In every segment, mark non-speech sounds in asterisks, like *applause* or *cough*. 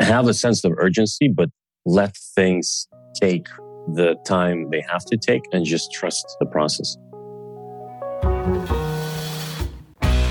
have a sense of urgency, but let things take the time they have to take and just trust the process.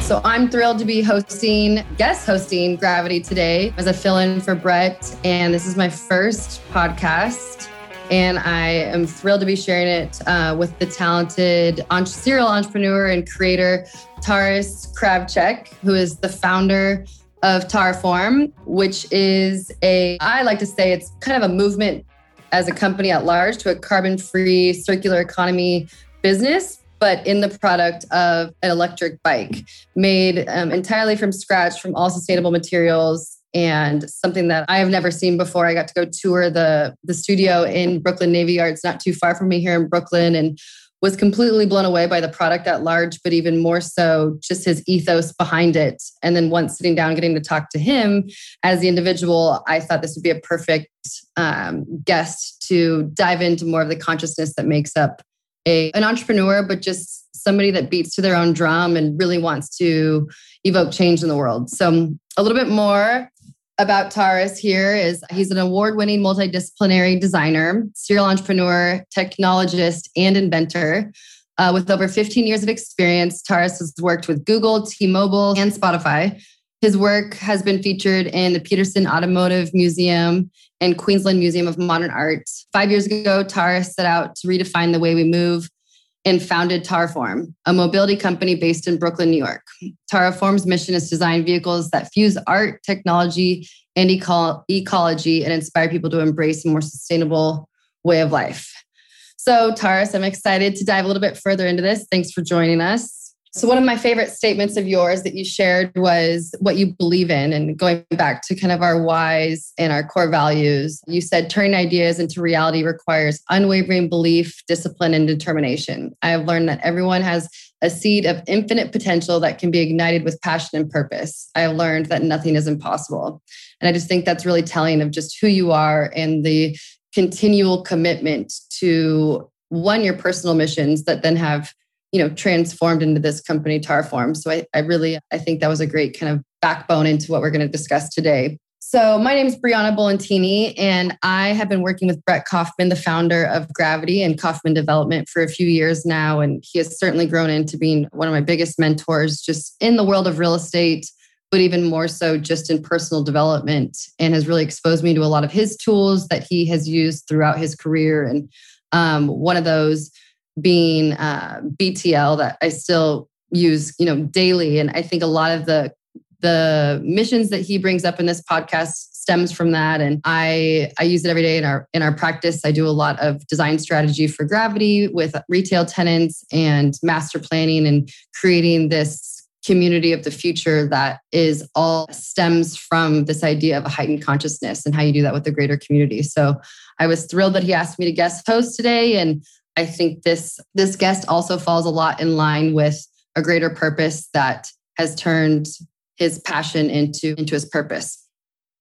So I'm thrilled to be hosting, guest hosting Gravity today as a fill in for Brett. And this is my first podcast. And I am thrilled to be sharing it uh, with the talented serial entrepreneur and creator, Taras Kravtchouk, who is the founder of Tarform, which is a, I like to say it's kind of a movement as a company at large to a carbon free circular economy business, but in the product of an electric bike made um, entirely from scratch from all sustainable materials and something that I have never seen before. I got to go tour the the studio in Brooklyn Navy Yards, not too far from me here in Brooklyn, and was completely blown away by the product at large, but even more so, just his ethos behind it. And then once sitting down, getting to talk to him as the individual, I thought this would be a perfect um, guest to dive into more of the consciousness that makes up a, an entrepreneur, but just somebody that beats to their own drum and really wants to evoke change in the world. So, a little bit more about Taras here is he's an award-winning multidisciplinary designer, serial entrepreneur, technologist, and inventor. Uh, with over 15 years of experience, Taras has worked with Google, T-Mobile, and Spotify. His work has been featured in the Petersen Automotive Museum and Queensland Museum of Modern Art. Five years ago, Taras set out to redefine the way we move and founded Tarform, a mobility company based in Brooklyn, New York. Tarform's mission is to design vehicles that fuse art, technology, and eco- ecology and inspire people to embrace a more sustainable way of life. So, Taras, I'm excited to dive a little bit further into this. Thanks for joining us. So, one of my favorite statements of yours that you shared was what you believe in. And going back to kind of our whys and our core values, you said turning ideas into reality requires unwavering belief, discipline, and determination. I have learned that everyone has a seed of infinite potential that can be ignited with passion and purpose. I have learned that nothing is impossible. And I just think that's really telling of just who you are and the continual commitment to one, your personal missions that then have you know transformed into this company Tarform so I, I really i think that was a great kind of backbone into what we're going to discuss today. So my name is brianna bullentini and i have been working with brett kaufman the founder of gravity and kaufman development for a few years now and he has certainly grown into being one of my biggest mentors just in the world of real estate but even more so just in personal development and has really exposed me to a lot of his tools that he has used throughout his career. And um, one of those being uh, BTL that I still use, you know, daily. And I think a lot of the the missions that he brings up in this podcast stems from that. And i i use it every day in our in our practice. I do a lot of design strategy for gravity with retail tenants and master planning and creating this community of the future that is all stems from this idea of a heightened consciousness and how you do that with the greater community. So i was thrilled that he asked me to guest host today. And I think this this guest also falls a lot in line with a greater purpose that has turned his passion into into his purpose.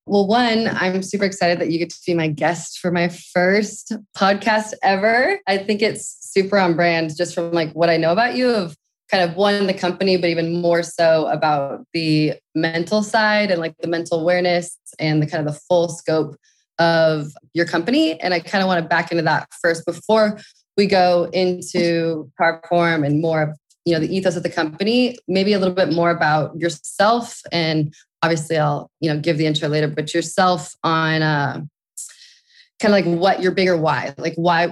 Well, one, I'm super excited that you get to be my guest for my first podcast ever. I think it's super on brand just from like what I know about you of kind of one the company but even more so about the mental side and like the mental awareness and the kind of the full scope of your company and i kind of want to back into that first before we go into Tarform and more of you know the ethos of the company maybe a little bit more about yourself and obviously i'll you know give the intro later but yourself on uh, kind of like what your bigger why like why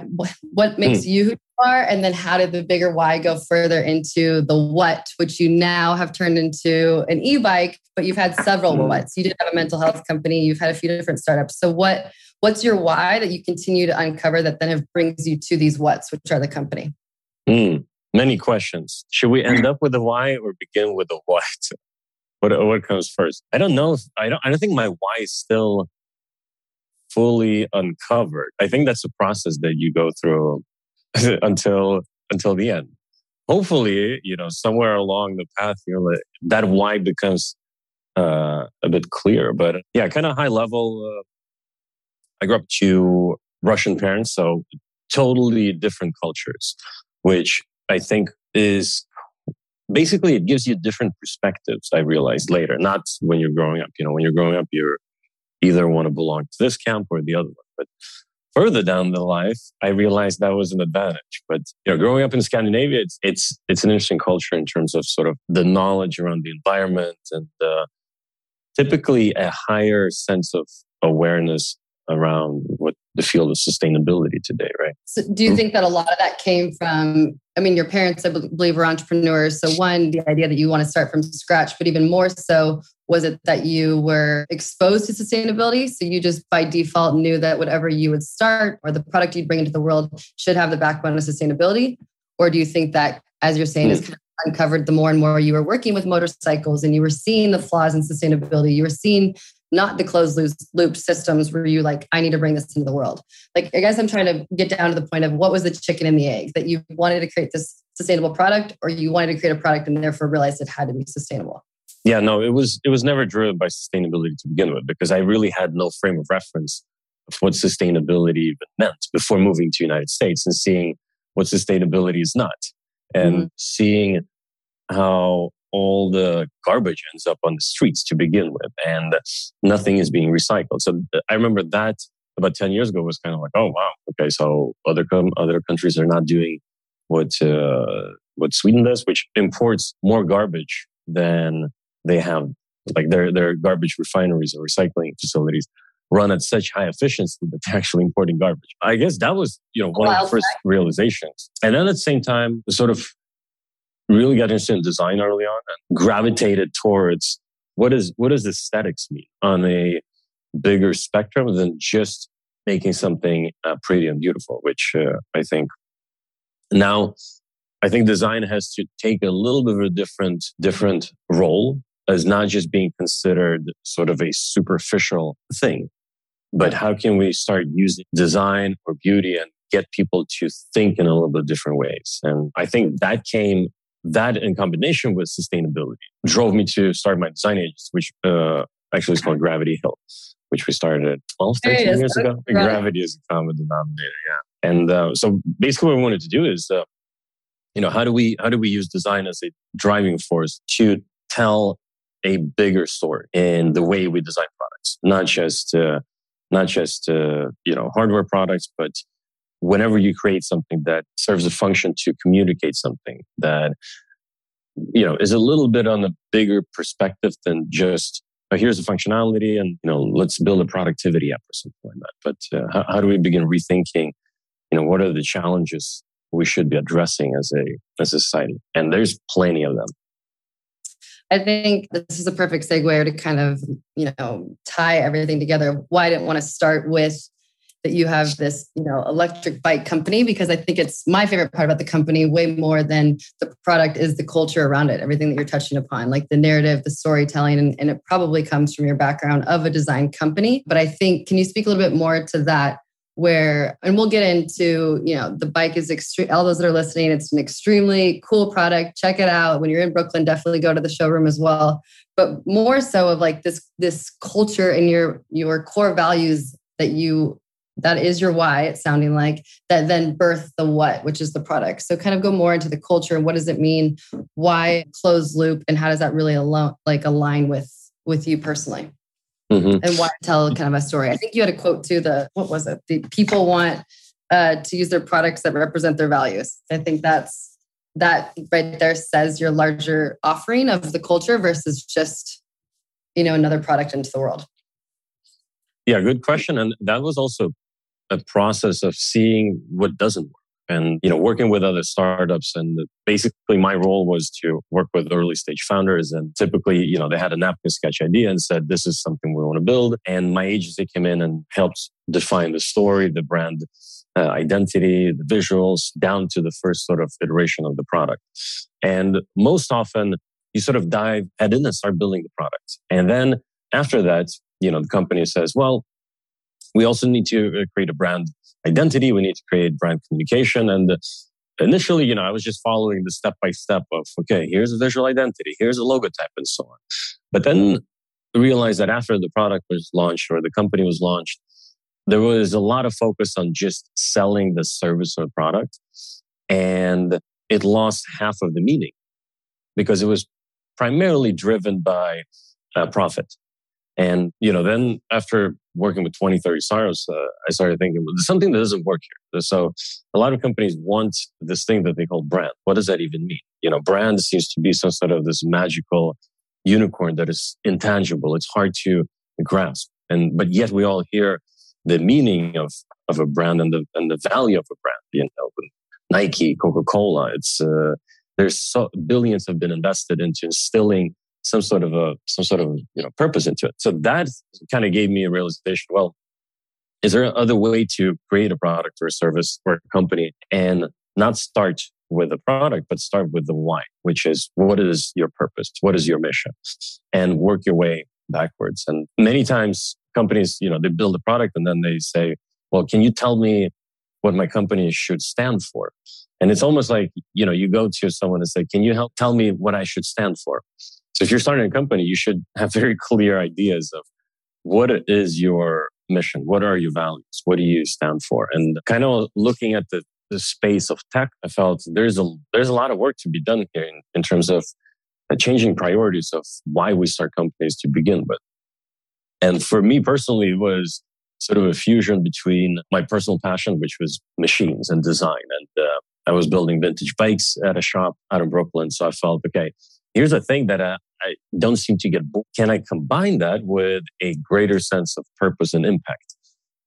what makes mm. you who you are and then how did the bigger why go further into the what which you now have turned into an e-bike but you've had several mm. whats you did have a mental health company you've had a few different startups so what what's your why that you continue to uncover that then have brings you to these whats, which are the company? Mm, many questions. Should we end up with the why or begin with the what? *laughs* What, what comes first? I don't know. I don't. I don't think my why is still fully uncovered. I think that's a process that you go through *laughs* until until the end. Hopefully, you know, somewhere along the path, you know, that why becomes uh, a bit clear. But yeah, kind of high level. Uh, I grew up to Russian parents, so totally different cultures, which I think is basically it gives you different perspectives. I realized later, not when you're growing up. You know, when you're growing up, you're either want to belong to this camp or the other one. But further down the life, I realized that was an advantage. But you know, growing up in Scandinavia, it's it's it's an interesting culture in terms of sort of the knowledge around the environment and uh, typically a higher sense of awareness around what the field of sustainability today, right? So do you think that a lot of that came from, I mean, your parents, I believe, were entrepreneurs. So, one, the idea that you want to start from scratch, but even more so, was it that you were exposed to sustainability? So, you just by default knew that whatever you would start or the product you'd bring into the world should have the backbone of sustainability? Or do you think that, as you're saying, mm. is kind of uncovered the more and more you were working with motorcycles and you were seeing the flaws in sustainability, you were seeing not the closed loop systems where you like, I need to bring this into the world. Like, I guess I'm trying to get down to the point of what was the chicken and the egg that you wanted to create this sustainable product or you wanted to create a product and therefore realized it had to be sustainable? Yeah, no, it was it was never driven by sustainability to begin with because I really had no frame of reference of what sustainability even meant before moving to United States and seeing what sustainability is not and mm-hmm. seeing how all the garbage ends up on the streets to begin with, and nothing is being recycled. So I remember that about 10 years ago was kind of like, oh, wow, okay, so other, com- other countries are not doing what, uh, what Sweden does, which imports more garbage than they have. Like their, their garbage refineries or recycling facilities run at such high efficiency that they're actually importing garbage. I guess that was, you know, one of the first realizations. And then at the same time, the sort of really got interested in design early on and gravitated towards what is what does aesthetics mean on a bigger spectrum than just making something uh, pretty and beautiful which uh, i think now i think design has to take a little bit of a different different role as not just being considered sort of a superficial thing but how can we start using design or beauty and get people to think in a little bit different ways? And i think that came that in combination with sustainability drove me to start my design agency, which uh, actually is called Gravity Hill, which we started 12, 13 years ago. Right. Gravity is a common denominator, yeah. And uh, so basically what we wanted to do is, uh, you know, how do we how do we use design as a driving force to tell a bigger story in the way we design products, not just uh, not just uh, you know hardware products, but whenever you create something that serves a function to communicate something that you know is a little bit on a bigger perspective than just oh, here's the functionality and you know let's build a productivity app or something like that. But uh, how, how do we begin rethinking you know what are the challenges we should be addressing as a as a society? And there's plenty of them. I think this is a perfect segue to kind of, you know, tie everything together. Why I didn't want to start with that you have this, you know, electric bike company because I think it's my favorite part about the company way more than the product is the culture around it, everything that you're touching upon, like the narrative, the storytelling, and, and it probably comes from your background of a design company. But I think, can you speak a little bit more to that? Where, and we'll get into, you know, the bike is extreme. All those that are listening, it's an extremely cool product. Check it out. When you're in Brooklyn, definitely go to the showroom as well. But more so of like this, this culture and your your core values that you that is your why it's sounding like that then birth the what which is the product. So kind of go more into the culture and what does it mean? Why closed loop and how does that really alone like align with with you personally? Mm-hmm. and why tell kind of a story? I think you had a quote too the what was it? The people want uh, to use their products that represent their values. I think that's that right there says your larger offering of the culture versus just you know another product into the world. Yeah, good question. And that was also a process of seeing what doesn't work and you know working with other startups. And basically my role was to work with early stage founders. And typically you know they had a napkin sketch idea and said this is something we want to build. And my agency came in and helped define the story the brand uh, identity the visuals down to the first sort of iteration of the product. And most often you sort of dive head in and start building the product. And then after that you know the company says well we also need to uh, create a brand identity. We need to create brand communication. And initially, you know, I was just following the step by step of, okay, here's a visual identity, here's a logo type, and so on. But then realized that after the product was launched or the company was launched, there was a lot of focus on just selling the service or product. And it lost half of the meaning because it was primarily driven by uh, profit. And, you know, then after working with 20, 30 startups, uh, I started thinking, well, there's something that doesn't work here. So a lot of companies want this thing that they call brand. What does that even mean? You know, brand seems to be some sort of this magical unicorn that is intangible. It's hard to grasp. And, but yet we all hear the meaning of, of a brand and the, and the value of a brand, you know, Nike, Coca-Cola. It's, uh, there's so billions have been invested into instilling some sort of a some sort of you know purpose into it. So that kind of gave me a realization. Well, is there another way to create a product or a service or a company and not start with the product, but start with the why, which is what is your purpose? What is your mission? And work your way backwards. And many times companies, you know, they build a product and then they say, well, can you tell me what my company should stand for? And it's almost like, you know, you go to someone and say, can you help tell me what I should stand for? So if you're starting a company, you should have very *laughs* clear ideas of what is your mission? What are your values? What do you stand for? And kind of looking at the, the space of tech, I felt there's a, there's a lot of work to be done here in, in terms of uh, changing priorities of why we start companies to begin with. And for me personally, it was sort of a fusion between my personal passion, which was machines and design. And uh, I was building vintage bikes at a shop out in Brooklyn. So I felt, okay, here's a thing that uh, I don't seem to get. Bored. Can I combine that with a greater sense of purpose and impact?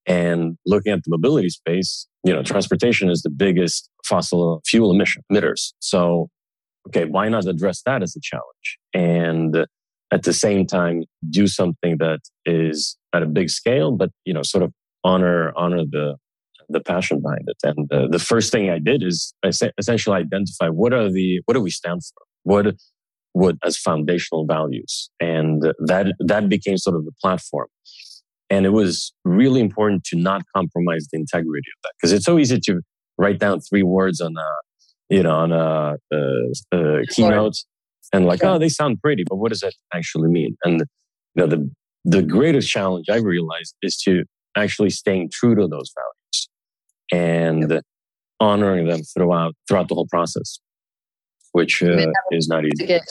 And looking at the mobility space, you know, transportation is the biggest fossil fuel emission emitters. So, okay, why not address that as a challenge? And at the same time, do something that is at a big scale, but you know, sort of honor honor the the passion behind it. And uh, the first thing I did is essentially identify what are the what do we stand for? What would as foundational values. And that, that became sort of the platform. And it was really important to not compromise the integrity of that because it's so easy to write down three words on a, you know, on a, a, a keynote and like, oh, they sound pretty, but what does that actually mean? And you know, the the greatest challenge I realized is to actually staying true to those values and yep. honoring them throughout throughout the whole process which uh, is not easy. To get,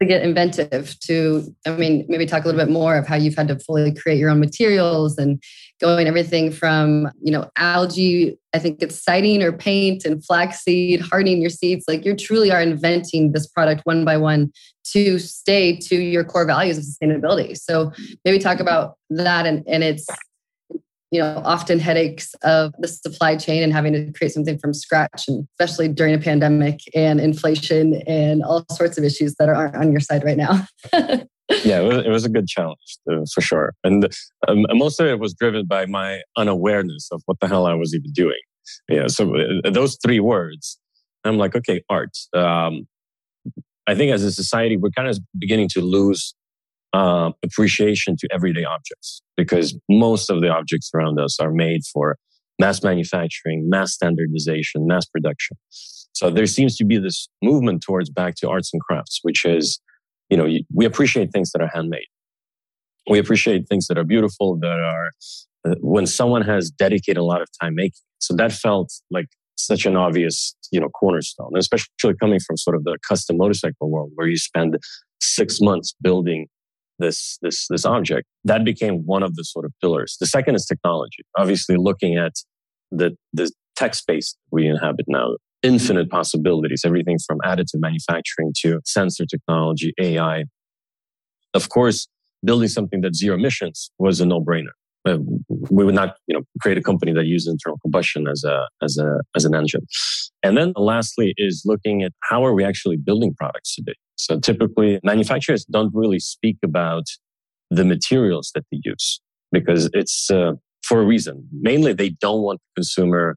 to get inventive to, I mean, maybe talk a little bit more of how you've had to fully create your own materials and going everything from, you know, algae, I think it's siding or paint and flaxseed, hardening your seeds. Like you truly are inventing this product one by one to stay to your core values of sustainability. So maybe talk about that and, and its you know, often headaches of the supply chain and having to create something from scratch, and especially during a pandemic and inflation and all sorts of issues that are on your side right now. *laughs* yeah, it was, it was, a good challenge uh, for sure. And um, most of it was driven by my unawareness of what the hell I was even doing. Yeah, so uh, those three words, I'm like, okay, art. Um, I think as a society, we're kind of beginning to lose uh, appreciation to everyday objects because most of the objects around us are made for mass manufacturing, mass standardization, mass production. So there seems to be this movement towards back to arts and crafts, which is, you know, we appreciate things that are handmade. We appreciate things that are beautiful, that are uh, when someone has dedicated a lot of time making. So that felt like such an obvious, you know, cornerstone, especially coming from sort of the custom motorcycle world where you spend six months building this this this object that became one of the sort of pillars. The second is technology. Obviously looking at the the tech space we inhabit now infinite possibilities everything from additive manufacturing to sensor technology ai of course building something that's zero emissions was a no-brainer. uh, we would not you know create a company that uses internal combustion as a as a as an engine and then lastly is looking at how are we actually building products today so typically manufacturers don't really speak about the materials that they use because it's uh, for a reason. Mainly they don't want the consumer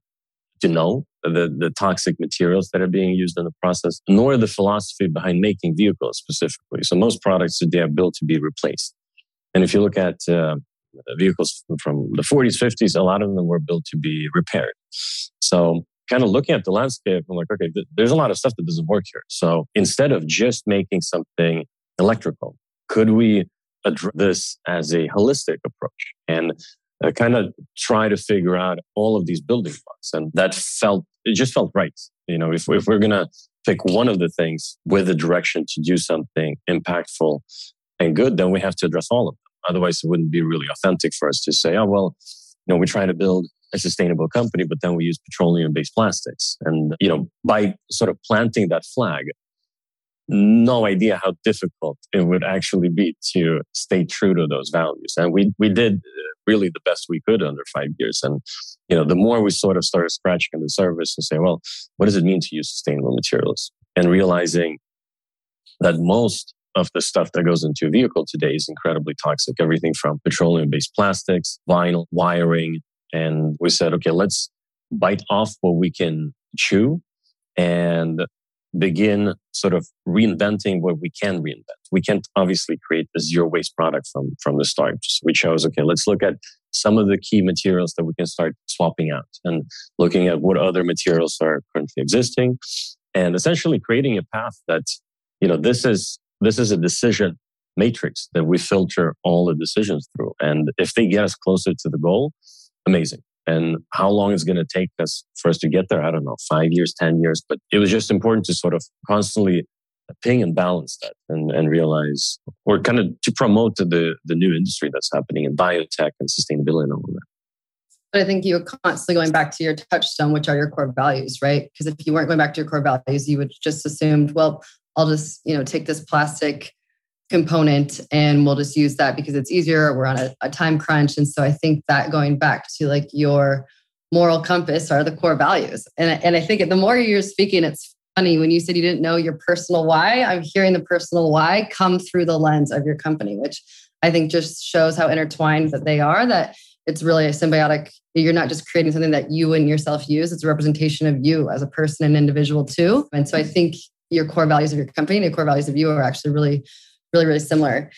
to know the, the toxic materials that are being used in the process, nor the philosophy behind making vehicles specifically. So most products today are built to be replaced. And if you look at uh, vehicles from the 40s, 50s, a lot of them were built to be repaired. So kind of looking at the landscape, I'm like, okay, th- there's a lot of stuff that doesn't work here. So instead of just making something electrical, could we address this as a holistic approach and uh, kind of try to figure out all of these building blocks? And that felt, it just felt right. You know, if, if we're going to pick one of the things with a direction to do something impactful and good, then we have to address all of them. Otherwise, it wouldn't be really authentic for us to say, oh, well, you know, we're trying to build a sustainable company, but then we use petroleum based plastics. And, you know, by sort of planting that flag, no idea how difficult it would actually be to stay true to those values. And we, we did uh, really the best we could under five years. And, you know, the more we sort of started scratching the surface and say, well, what does it mean to use sustainable materials? And realizing that most of the stuff that goes into a vehicle today is incredibly toxic. Everything from petroleum based plastics, vinyl, wiring. And we said, okay, let's bite off what we can chew and begin sort of reinventing what we can reinvent. We can't obviously create a zero waste product from, from the start. So we chose, okay, let's look at some of the key materials that we can start swapping out and looking at what other materials are currently existing and essentially creating a path that, you know, this is, this is a decision matrix that we filter all the decisions through. And if they get us closer to the goal, amazing. And how long it's going to take us for us to get there, I don't know, five years, 10 years. But it was just important to sort of constantly ping and balance that and, and realize, or kind of to promote the, the new industry that's happening in biotech and sustainability and all of that. But I think you're constantly going back to your touchstone, which are your core values, right? Because if you weren't going back to your core values, you would just assumed, well, I'll just, you know, take this plastic component and we'll just use that because it's easier. We're on a, a, time crunch. And so I think that going back to like your moral compass are the core values. And, and I think the more you're speaking, it's funny when you said you didn't know your personal why, I'm hearing the personal why come through the lens of your company, which I think just shows how intertwined that they are, that it's really a symbiotic. You're not just creating something that you and yourself use, it's a representation of you as a person and individual too. And so I think your core values of your company and core values of you are actually really really, really similar.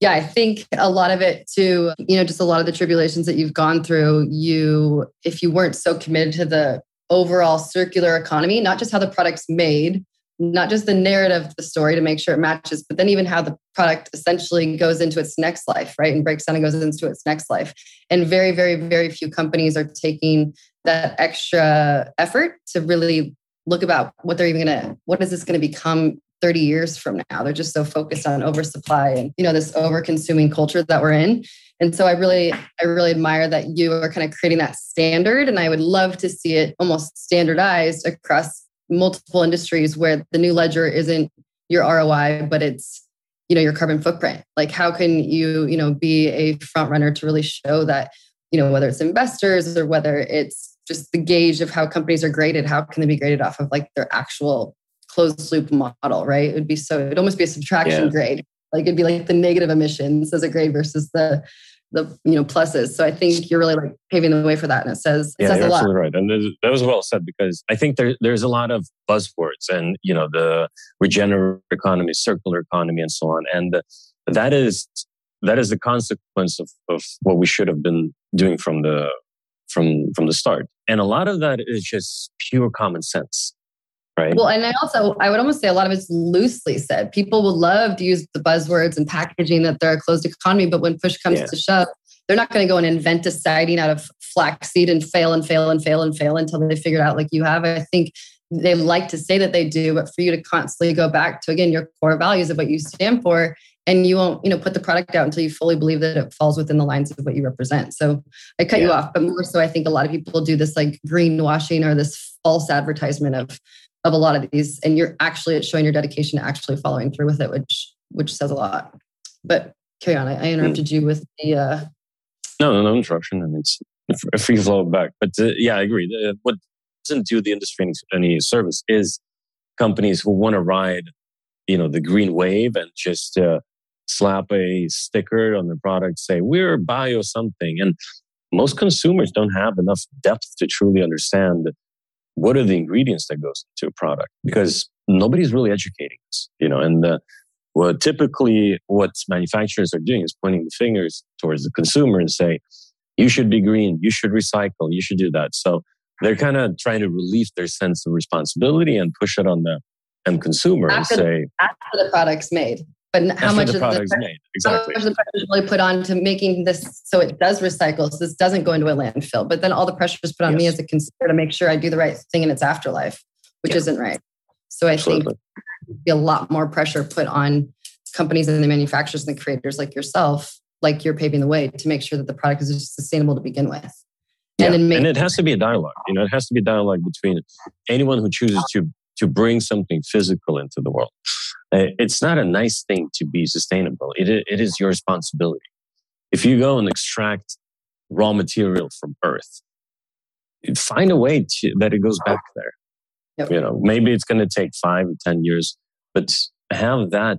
Yeah, I think a lot of it too, you know, just a lot of the tribulations that you've gone through, you, if you weren't so committed to the overall circular economy, not just how the product's made, not just the narrative the story to make sure it matches, but then even how the product essentially goes into its next life, right? And breaks down and goes into its next life. And very, very, very few companies are taking that extra effort to really look about what they're even gonna, what is this gonna become 30 years from now. They're just so focused on oversupply and, you know, this over consuming culture that we're in. And so I really, I really admire that you are kind of creating that standard. And I would love to see it almost standardized across multiple industries where the new ledger isn't your ROI, but it's, you know, your carbon footprint. Like how can you, you know, be a front runner to really show that, you know, whether it's investors or whether it's just the gauge of how companies are graded, how can they be graded off of like their actual closed loop model, right? It would be so it'd almost be a subtraction yeah. grade. Like it'd be like the negative emissions as a grade versus the the you know pluses. So I think you're really like paving the way for that, and it says it yeah, says you're a lot. absolutely right, and that was well said because I think there there's a lot of buzzwords and you know the regenerative economy, circular economy, and so on, and that is that is the consequence of, of what we should have been doing from the from from the start, and a lot of that is just pure common sense right? Well and i also i would almost say a lot of it's loosely said. People will love to use the buzzwords and packaging that they're a closed economy but when push comes yeah. to shove they're not going to go and invent a siding out of flaxseed and fail and fail and fail and fail until they figure it out like you have. I think they like to say that they do but for you to constantly go back to again your core values of what you stand for and you won't you know put the product out until you fully believe that it falls within the lines of what you represent. So i cut yeah. you off but more so i think a lot of people do this like greenwashing or this false advertisement of of a lot of these and you're actually showing your dedication to actually following through with it which which says a lot. But carry on i, I interrupted you with the uh no no no interruption. I mean, it's a free flow back but uh, yeah i agree. Uh, what doesn't do the industry any, any service is companies who want to ride you know the green wave and just uh, slap a sticker on the product say we're bio something and most consumers don't have enough depth to truly understand what are the ingredients that goes into a product because nobody's really educating us you know and uh, well typically what manufacturers are doing is pointing the fingers towards the consumer and say you should be green you should recycle you should do that. So they're kind of trying to relieve their sense of responsibility and push it on the end consumer after and say the, after the product's made but how much the product the, made exactly how much the pressure is really put on to making this so it does recycle so this doesn't go into a landfill but then all the pressure is put on yes. me as a consumer to make sure i do the right thing in its afterlife which yeah. isn't right so i Absolutely. think a lot more pressure put on companies and the manufacturers and the creators like yourself like you're paving the way to make sure that the product is sustainable to begin with. Yeah. And, make- and it has to be a dialogue. You know, it has to be a dialogue between anyone who chooses to to bring something physical into the world. Uh, it's not a nice thing to be sustainable. It, it is your responsibility. If you go and extract raw material from earth, find a way to, that it goes back there. Yep. You know, maybe it's going to take five or 10 years, but have that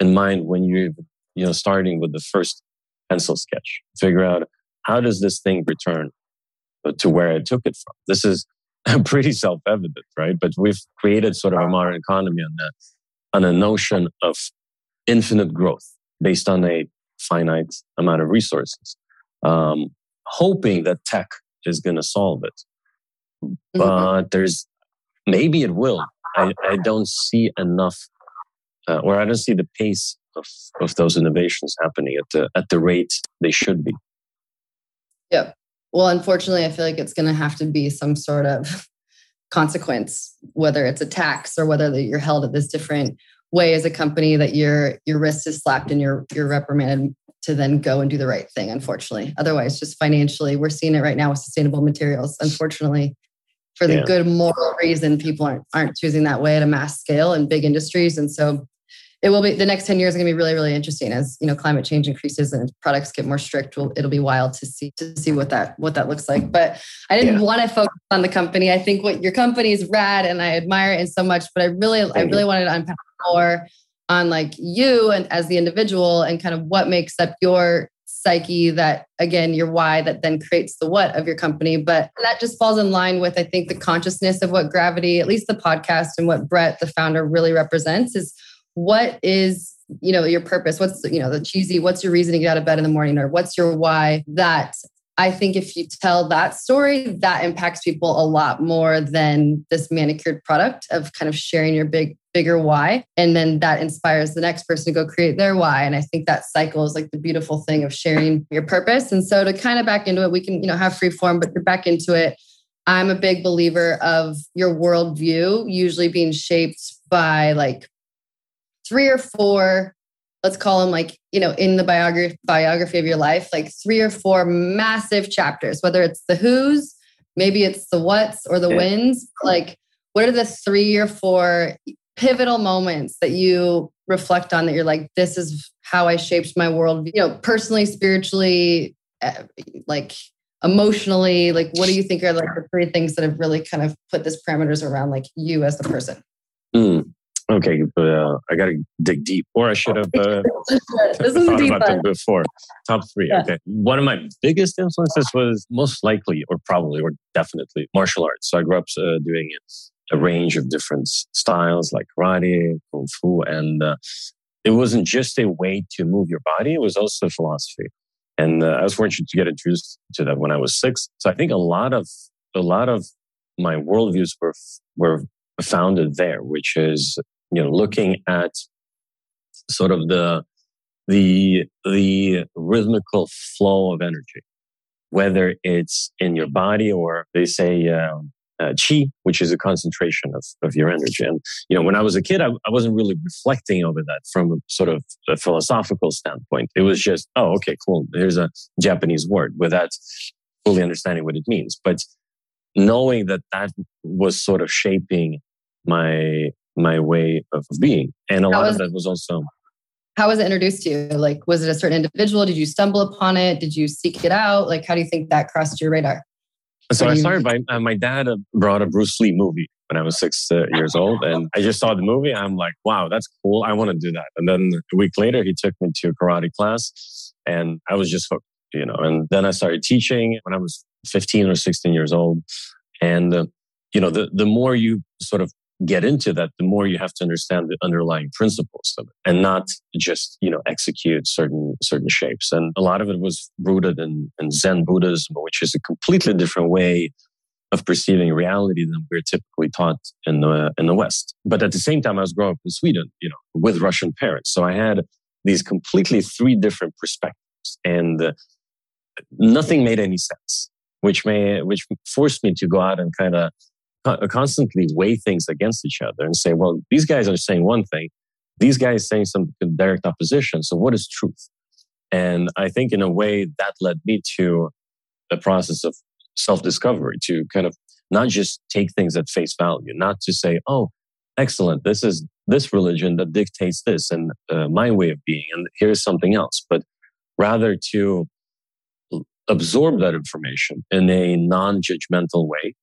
in mind when you're, you know, starting with the first pencil sketch. Figure out how does this thing return to where I took it from? This is *laughs* pretty self-evident, right? But we've created sort of a modern economy on that, on a notion of infinite growth based on a finite amount of resources, um, hoping that tech is going to solve it. Mm-hmm. But there's maybe it will. I, I don't see enough, uh, or I don't see the pace of, of those innovations happening at the at the rate they should be. Yeah. Well, unfortunately, I feel like it's going to have to be some sort of consequence, whether it's a tax or whether you're held at this different way as a company that your your wrist is slapped and you're you're reprimanded to then go and do the right thing. Unfortunately, otherwise, just financially, we're seeing it right now with sustainable materials. Unfortunately, for the yeah. good moral reason, people aren't aren't choosing that way at a mass scale in big industries, and so it will be the next 10 years are going to be really really interesting as you know climate change increases and products get more strict we'll, it'll be wild to see to see what that what that looks like but i didn't yeah. want to focus on the company i think what your company is rad and i admire it so much but i really Thank i really you. wanted to unpack more on like you and as the individual and kind of what makes up your psyche that again your why that then creates the what of your company but that just falls in line with i think the consciousness of what gravity at least the podcast and what brett the founder really represents is what is you know your purpose? What's you know the cheesy what's your reason to get out of bed in the morning? Or what's your why? That i think if you tell that story that impacts people a lot more than this manicured product of kind of sharing your big bigger why. And then that inspires the next person to go create their why. And i think that cycle is like the beautiful thing of sharing your purpose. And so to kind of back into it we can you know have free form but to back into it i'm a big believer of your worldview usually being shaped by like three or four let's call them like you know in the biography biography of your life like three or four massive chapters whether it's the who's maybe it's the what's or the yeah. wins like what are the three or four pivotal moments that you reflect on that you're like this is how i shaped my world you know personally spiritually eh, like emotionally like what do you think are like the three things that have really kind of put this parameters around like you as the person mm. Okay, but uh, I got to dig deep, or I should have uh, *laughs* thought about them before. Top three. Yeah. Okay. One of my biggest influences was most likely, or probably, or definitely martial arts. So I grew up uh, doing a range of different styles like karate, kung fu, and uh, it wasn't just a way to move your body; it was also philosophy. And uh, I was fortunate to get introduced to that when I was six. So I think a lot of a lot of my worldviews were were founded there, which is you know, looking at sort of the the the rhythmical flow of energy, whether it's in your body or they say um, uh, chi, which is a concentration of, of your energy. And you know, when I was a kid, I, I wasn't really reflecting over that from a sort of a philosophical standpoint. It was just, oh, okay, cool. Here's a Japanese word without fully understanding what it means. But knowing that that was sort of shaping my my way of being. And a how lot was, of that was also. How was it introduced to you? Like, was it a certain individual? Did you stumble upon it? Did you seek it out? Like, how do you think that crossed your radar? So I started by uh, my dad uh, brought a Bruce Lee movie when I was six uh, years old, and I just saw the movie. I'm like, wow, that's cool. I want to do that. And then a week later, he took me to a karate class, and I was just hooked, you know. And then I started teaching when I was 15 or 16 years old, and uh, you know, the the more you sort of get into that, the more you have to understand the underlying principles of it and not just, you know, execute certain, certain shapes. And a lot of it was rooted in, in Zen Buddhism, which is a completely different way of perceiving reality than we're typically taught in the, in the West. But at the same time, I was growing up in Sweden, you know, with Russian parents. So I had these completely three different perspectives and uh, nothing made any sense, which may, which forced me to go out and kind of constantly weigh things against each other and say, well, these guys are saying one thing, these guys saying some direct opposition. So what is truth? And I think in a way that led me to the process of self discovery to kind of not just take things at face value, not to say, oh, excellent, this is this religion that dictates this and uh, my way of being, and here's something else, but rather to absorb that information in a non judgmental way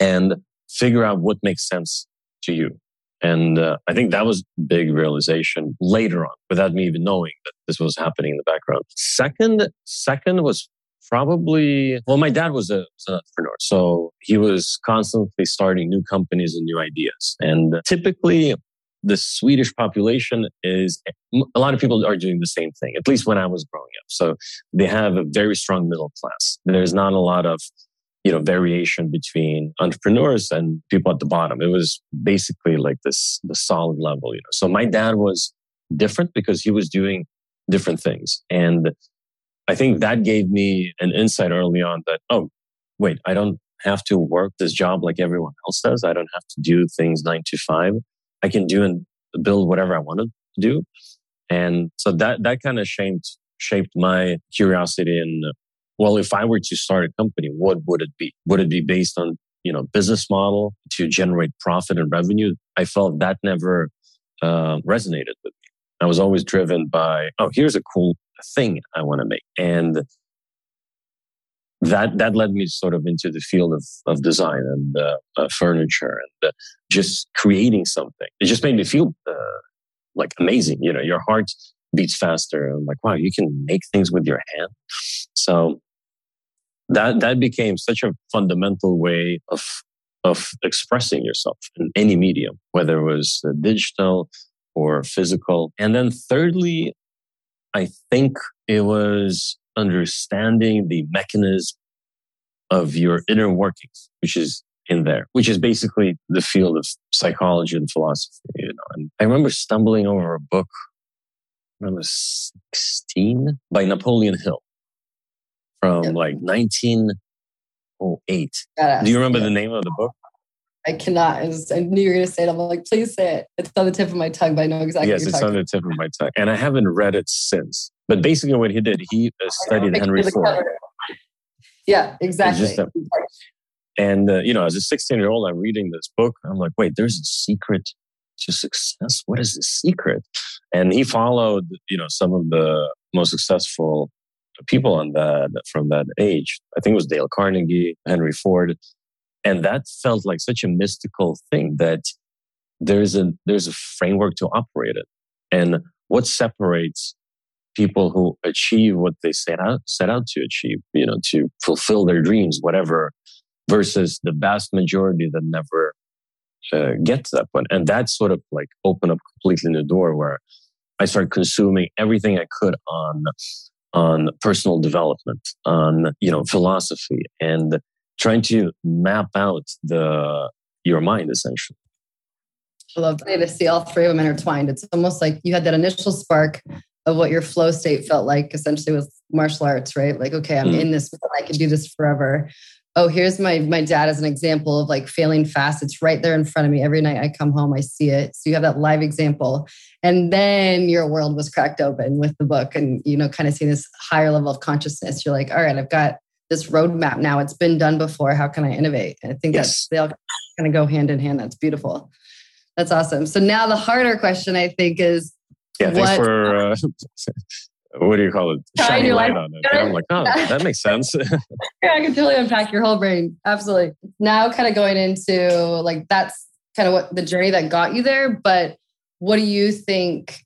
and figure out what makes sense to you. And uh, I think that was big realization later on, without me even knowing that this was happening in the background. Second, second was probably well my dad was, a, was an entrepreneur so he was constantly starting new companies and new ideas and typically the swedish population is a lot of people are doing the same thing at least when i was growing up so they have a very strong middle class there's not a lot of you know variation between entrepreneurs and people at the bottom it was basically like this the solid level you know so my dad was different because he was doing different things and I think that gave me an insight early on that, oh, wait, I don't have to work this job like everyone else does. I don't have to do things nine to five. I can do and build whatever I wanted to do. And so that, that kind of shaped, shaped my curiosity. And well, if I were to start a company, what would it be? Would it be based on, you know, business model to generate profit and revenue? I felt that never uh, resonated with me. I was always driven by, oh, here's a cool thing I want to make. And that that led me sort of into the field of, of design and uh, uh, furniture and uh, just creating something. It just made me feel uh, like amazing. You know, your heart beats faster. I'm like, wow, you can make things with your hand. So that that became such a fundamental way of of expressing yourself in any medium, whether it was digital or physical. And then thirdly, I think it was understanding the mechanism of your inner workings, which is in there, which is basically the field of psychology and philosophy. You know, and I remember stumbling over a book when I was 16 by Napoleon Hill from yep. like 1908. Do you remember the name of the book? I cannot. I, just, I knew you were going to say it. I'm like, please say it. It's on the tip of my tongue, but I know exactly. Yes, it's on the tip of my tongue, and I haven't read it since. But basically, what he did, he uh, studied Henry Ford. Yeah, exactly. A, and uh, you know, as a 16 year old, I'm reading this book. I'm like, wait, there's a secret to success. What is the secret? And he followed, you know, some of the most successful people on that from that age. I think it was Dale Carnegie, Henry Ford, and that felt like such a mystical thing that there's a there's a framework to operate it. And what separates people who achieve what they set out set out to achieve you know to fulfill their dreams whatever versus the vast majority that never uh, get to that point. And that sort of like opened up completely new door where i started consuming everything i could on on personal development on you know philosophy and trying to map out the your mind essentially. I love to see all three of them intertwined. It's almost like you had that initial spark of what your flow state felt like, essentially with martial arts, right? Like, okay, I'm mm. in this, I can do this forever. Oh, here's my my dad as an example of like failing fast. It's right there in front of me. Every night I come home, I see it. So you have that live example. And then your world was cracked open with the book and you know, kind of seeing this higher level of consciousness. You're like, all right, I've got this roadmap now. It's been done before. How can I innovate? And I think yes. that's they all kind of go hand in hand. That's beautiful. That's awesome. So now the harder question I think is yeah, thanks what, for uh, *laughs* *laughs* what do you call it? Shining light on it. I'm like, oh, *laughs* that makes sense. *laughs* yeah, I can totally unpack your whole brain. Absolutely. Now, kind of going into like that's kind of what the journey that got you there. But what do you think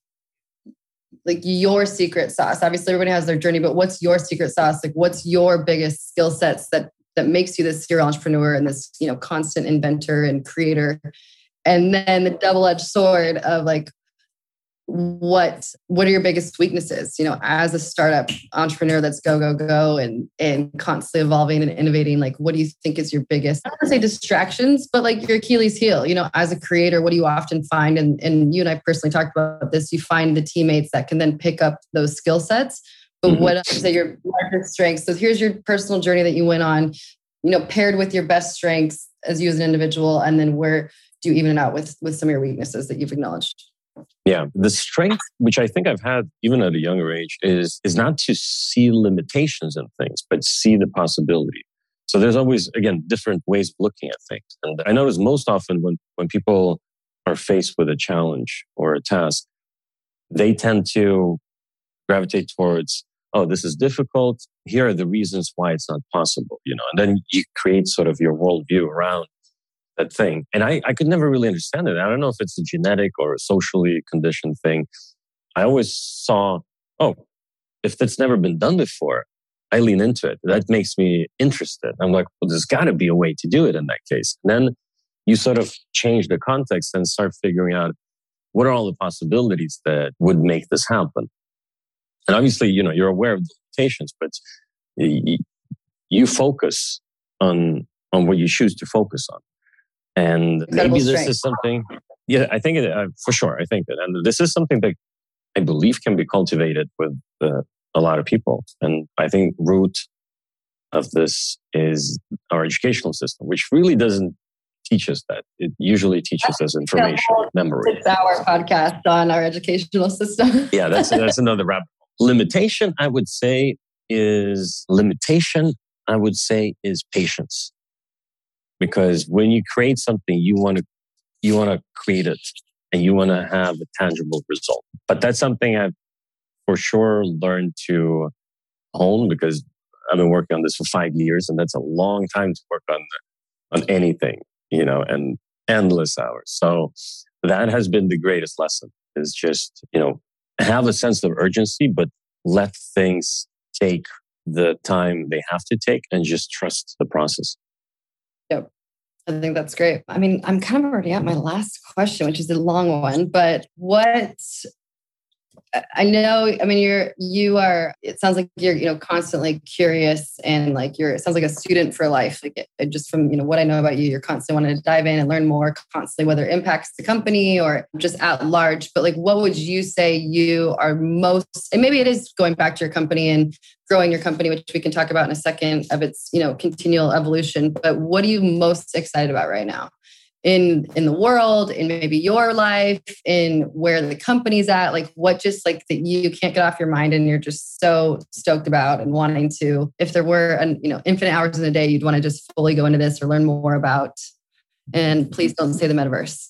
like your secret sauce? Obviously, everybody has their journey, but what's your secret sauce? Like, what's your biggest skill sets that that makes you this serial entrepreneur and this you know constant inventor and creator? And then the double edged sword of like, what what are your biggest weaknesses? You know as a startup entrepreneur that's go go go and and constantly evolving and innovating like what do you think is your biggest i don't want to say distractions but like your achilles heel? You know as a creator what do you often find? And, and you and i personally talked about this. You find the teammates that can then pick up those skill sets. But mm-hmm. what are your largest strengths? So here's your personal journey that you went on you know paired with your best strengths as you as an individual and then where do you even it out with with some of your weaknesses that you've acknowledged Yeah. The strength, which I think I've had even at a younger age, is, is not to see limitations in things, but see the possibility. So there's always, again, different ways of looking at things. And I notice most often when, when people are faced with a challenge or a task, they tend to gravitate towards, oh, this is difficult. Here are the reasons why it's not possible, you know, and then you create sort of your worldview around thing. And I, I could never really understand it. I don't know if it's a genetic or a socially conditioned thing. I always saw, oh, if that's never been done before, I lean into it. That makes me interested. I'm like, well, there's got to be a way to do it in that case. And then you sort of change the context and start figuring out what are all the possibilities that would make this happen. And obviously, you know, you're aware of the limitations, but you focus on on what you choose to focus on. And Incredible maybe this strength. is something. Yeah, I think it, uh, for sure. I think that, and this is something that I believe can be cultivated with uh, a lot of people. And I think root of this is our educational system, which really doesn't teach us that. It usually teaches us information, memory. It's our podcast on our educational system. *laughs* yeah, that's that's another rabbit. Limitation, I would say, is limitation. I would say is patience, because when you create something, you want to you want to create it and you want to have a tangible result. But that's something I've for sure learned to hone because I've been working on this for five years, and that's a long time to work on on anything, you know, and endless hours. So that has been the greatest lesson is just, you know, have a sense of urgency, but let things take the time they have to take and just trust the process. I think that's great. I mean, I'm kind of already at my last question, which is a long one, but what I know, I mean, you're, you are, it sounds like you're, you know, constantly curious and like you're, it sounds like a student for life. Like it, just from, you know, what I know about you, you're constantly wanting to dive in and learn more constantly, whether it impacts the company or just at large. But like, what would you say you are most, and maybe it is going back to your company and growing your company, which we can talk about in a second of its, you know, continual evolution. But what are you most excited about right now? In in the world in maybe your life in where the company's at like what just like that you can't get off your mind and you're just so stoked about and wanting to. If there were an you know infinite hours in a day you'd want to just fully go into this or learn more about and please don't say the metaverse.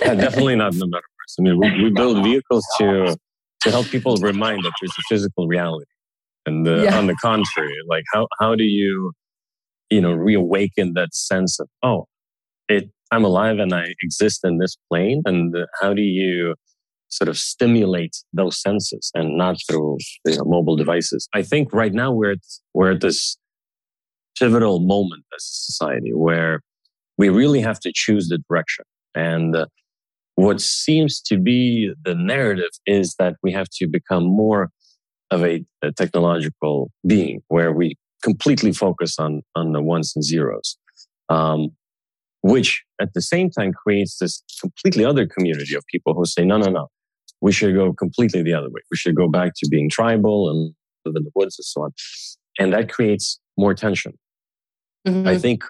Yeah, definitely not the metaverse. I mean we, we build vehicles to to help people remind that there's a physical reality and the, yeah. on the contrary like how how do you you know reawaken that sense of oh it I'm alive and I exist in this plane. And how do you sort of stimulate those senses and not through you know, mobile devices? I think right now we're at, we're at this pivotal moment as a society where we really have to choose the direction. And uh, what seems to be the narrative is that we have to become more of a, a technological being where we completely focus on, on the ones and zeros. Um, which at the same time creates this completely other community of people who say, no, no, no, we should go completely the other way. We should go back to being tribal and live in the woods and so on. And that creates more tension. Mm-hmm. I think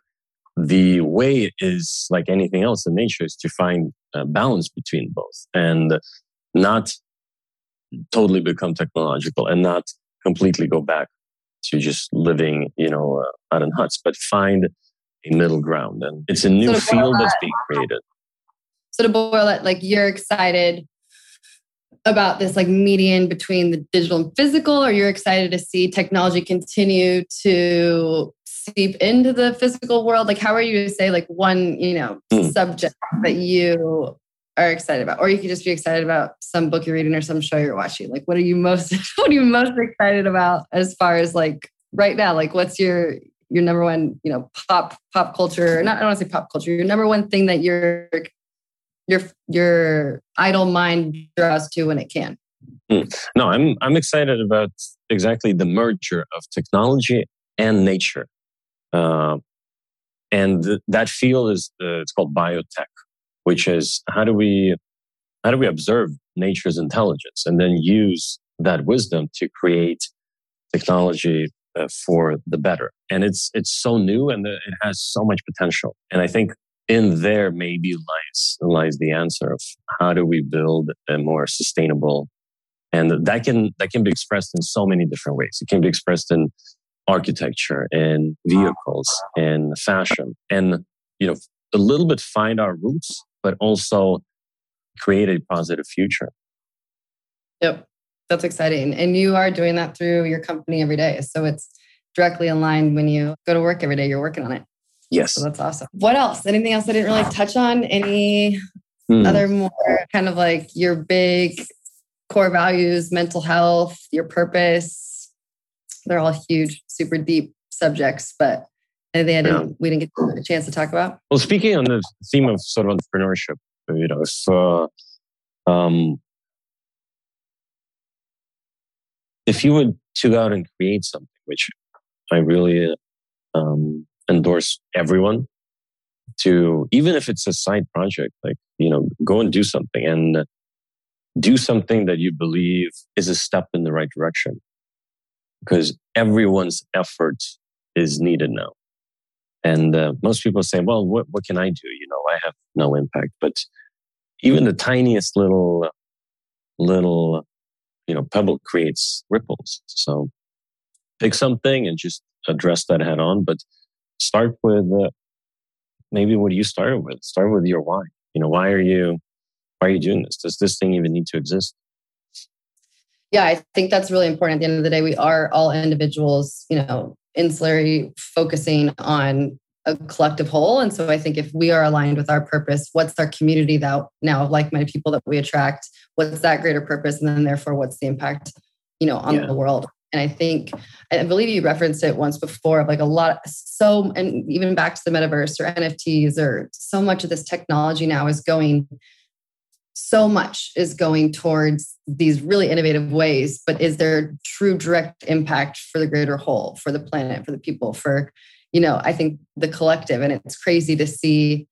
the way is like anything else in nature is to find a balance between both and not totally become technological and not completely go back to just living, you know, uh, out in huts, but find a middle ground. And it's a new so field that's being created. So to boil it, like you're excited about this like median between the digital and physical, or you're excited to see technology continue to seep into the physical world? Like how are you to say like one, you know, mm. subject that you are excited about? Or you could just be excited about some book you're reading or some show you're watching. Like what are you most *laughs* what are you most excited about as far as like right now? Like what's your your number one, you know, pop pop culture. Not I don't want to say pop culture. Your number one thing that your your your idle mind draws to when it can. Mm. No, I'm I'm excited about exactly the merger of technology and nature, uh, and th- that field is uh, it's called biotech, which is how do we how do we observe nature's intelligence and then use that wisdom to create technology uh, for the better. And it's it's so new and it has so much potential. And I think in there maybe lies lies the answer of how do we build a more sustainable and that can that can be expressed in so many different ways it can be expressed in architecture and vehicles and fashion and you know a little bit find our roots but also create a positive future yep that's exciting and you are doing that through your company every day so it's directly aligned when you go to work every day you're working on it Yes. So that's awesome. What else? Anything else I didn't really touch on? Any hmm. other more kind of like your big core values, mental health, your purpose? They're all huge, super deep subjects, but anything I didn't, yeah. we didn't get a chance to talk about? Well, speaking on the theme of sort of entrepreneurship, you know, if, uh, um, if you would to go out and create something, which I really um, endorse everyone to even if it's a side project like you know go and do something and do something that you believe is a step in the right direction. Because everyone's effort is needed now. And uh, most people say well what, what can i do? You know i have no impact. But even the tiniest little little you know pebble creates ripples so pick something and just address that head on but start with uh, maybe what you started with. Start with your why. You know, why are you why are you doing this? Does this thing even need to exist? Yeah, I think that's really important. At the end of the day, we are all individuals, you know, insularly focusing on a collective whole. And so I think if we are aligned with our purpose, what's our community that now of like-minded people that we attract? What's that greater purpose? And then therefore what's the impact, you know, on yeah. the world? And I think, I believe you referenced it once before of like a lot, so, and even back to the metaverse or NFTs or so much of this technology now is going, so much is going towards these really innovative ways. But is there true direct impact for the greater whole, for the planet, for the people, for, you know, I think the collective? And it's crazy to see.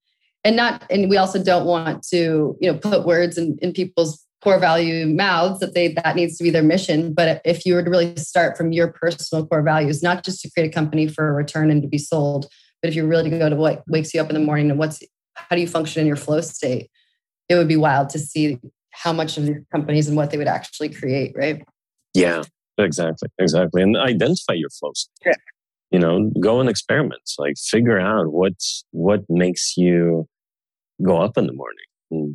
And not and we also don't want to you know put words in, in people's core value mouths that they that needs to be their mission. But if you were to really start from your personal core values not just to create a company for a return and to be sold but if you're really to go to what wakes you up in the morning and what's how do you function in your flow state? It would be wild to see how much of your companies and what they would actually create right? Yeah exactly exactly. And identify your flow state. Yeah. You know go and experiment like figure out what's what makes you go up in the morning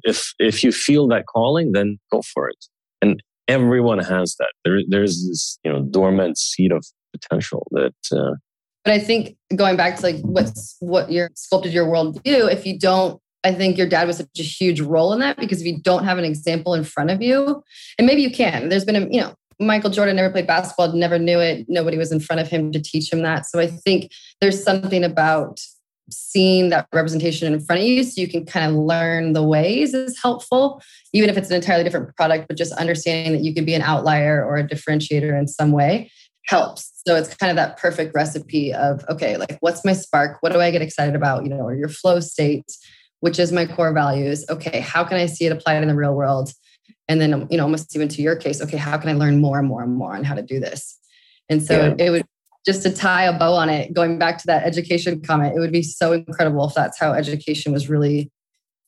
if if you feel that calling, then go for it. And everyone has that. There, there's this you know dormant seed of potential that. Uh, but I think going back to like what's what your sculpted your worldview. If you don't, I think your dad was such a huge role in that because if you don't have an example in front of you, and maybe you can. There's been a you know Michael Jordan never played basketball, never knew it. Nobody was in front of him to teach him that. So I think there's something about seeing that representation in front of you so you can kind of learn the ways is helpful even if it's an entirely different product but just understanding that you could be an outlier or a differentiator in some way helps. So it's kind of that perfect recipe of okay like what's my spark? What do i get excited about? You know or your flow state which is my core values. Okay how can i see it applied in the real world and then you know almost even to your case okay how can i learn more and more and more on how to do this and so yeah. it would just to tie a bow on it, going back to that education comment, it would be so incredible if that's how education was really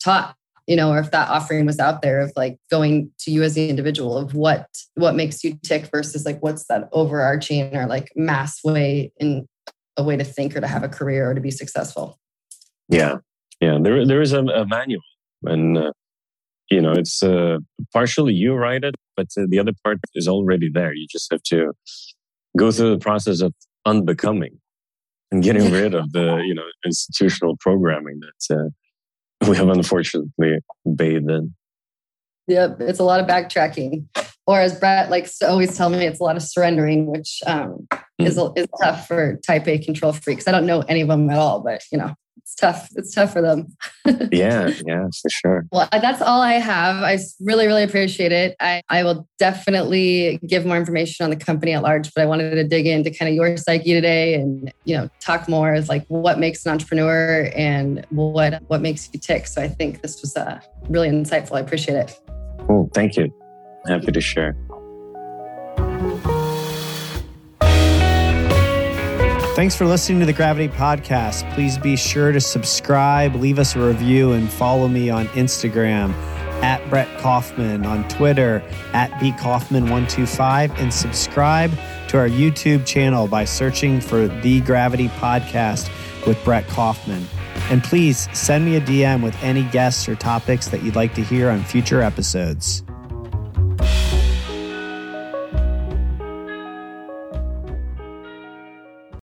taught, you know, or if that offering was out there of like going to you as the individual of what what makes you tick versus like what's that overarching or like mass way in a way to think or to have a career or to be successful. Yeah, yeah. There there is a, a manual, and uh, you know it's uh, partially you write it, but uh, the other part is already there. You just have to go through the process of unbecoming and getting rid of the you know institutional programming that uh, we have unfortunately bathed in. Yep, it's a lot of backtracking, or as Brett likes to always tell me, it's a lot of surrendering, which um, mm. is is tough for Type A control freaks. I don't know any of them at all, but you know, it's tough. It's tough for them. *laughs* yeah, yeah, for sure. Well, that's all I have. I really, really appreciate it. I, I will definitely give more information on the company at large, but I wanted to dig into kind of your psyche today and, you know, talk more as like what makes an entrepreneur and what what makes you tick. So I think this was uh, really insightful. I appreciate it. Cool. Thank you. Happy to share. Thanks for listening to the Gravity Podcast. Please be sure to subscribe, leave us a review, and follow me on Instagram at Brett Kaufman, on Twitter at bkaufman125, and subscribe to our YouTube channel by searching for The Gravity Podcast with Brett Kaufman. And please send me a DM with any guests or topics that you'd like to hear on future episodes.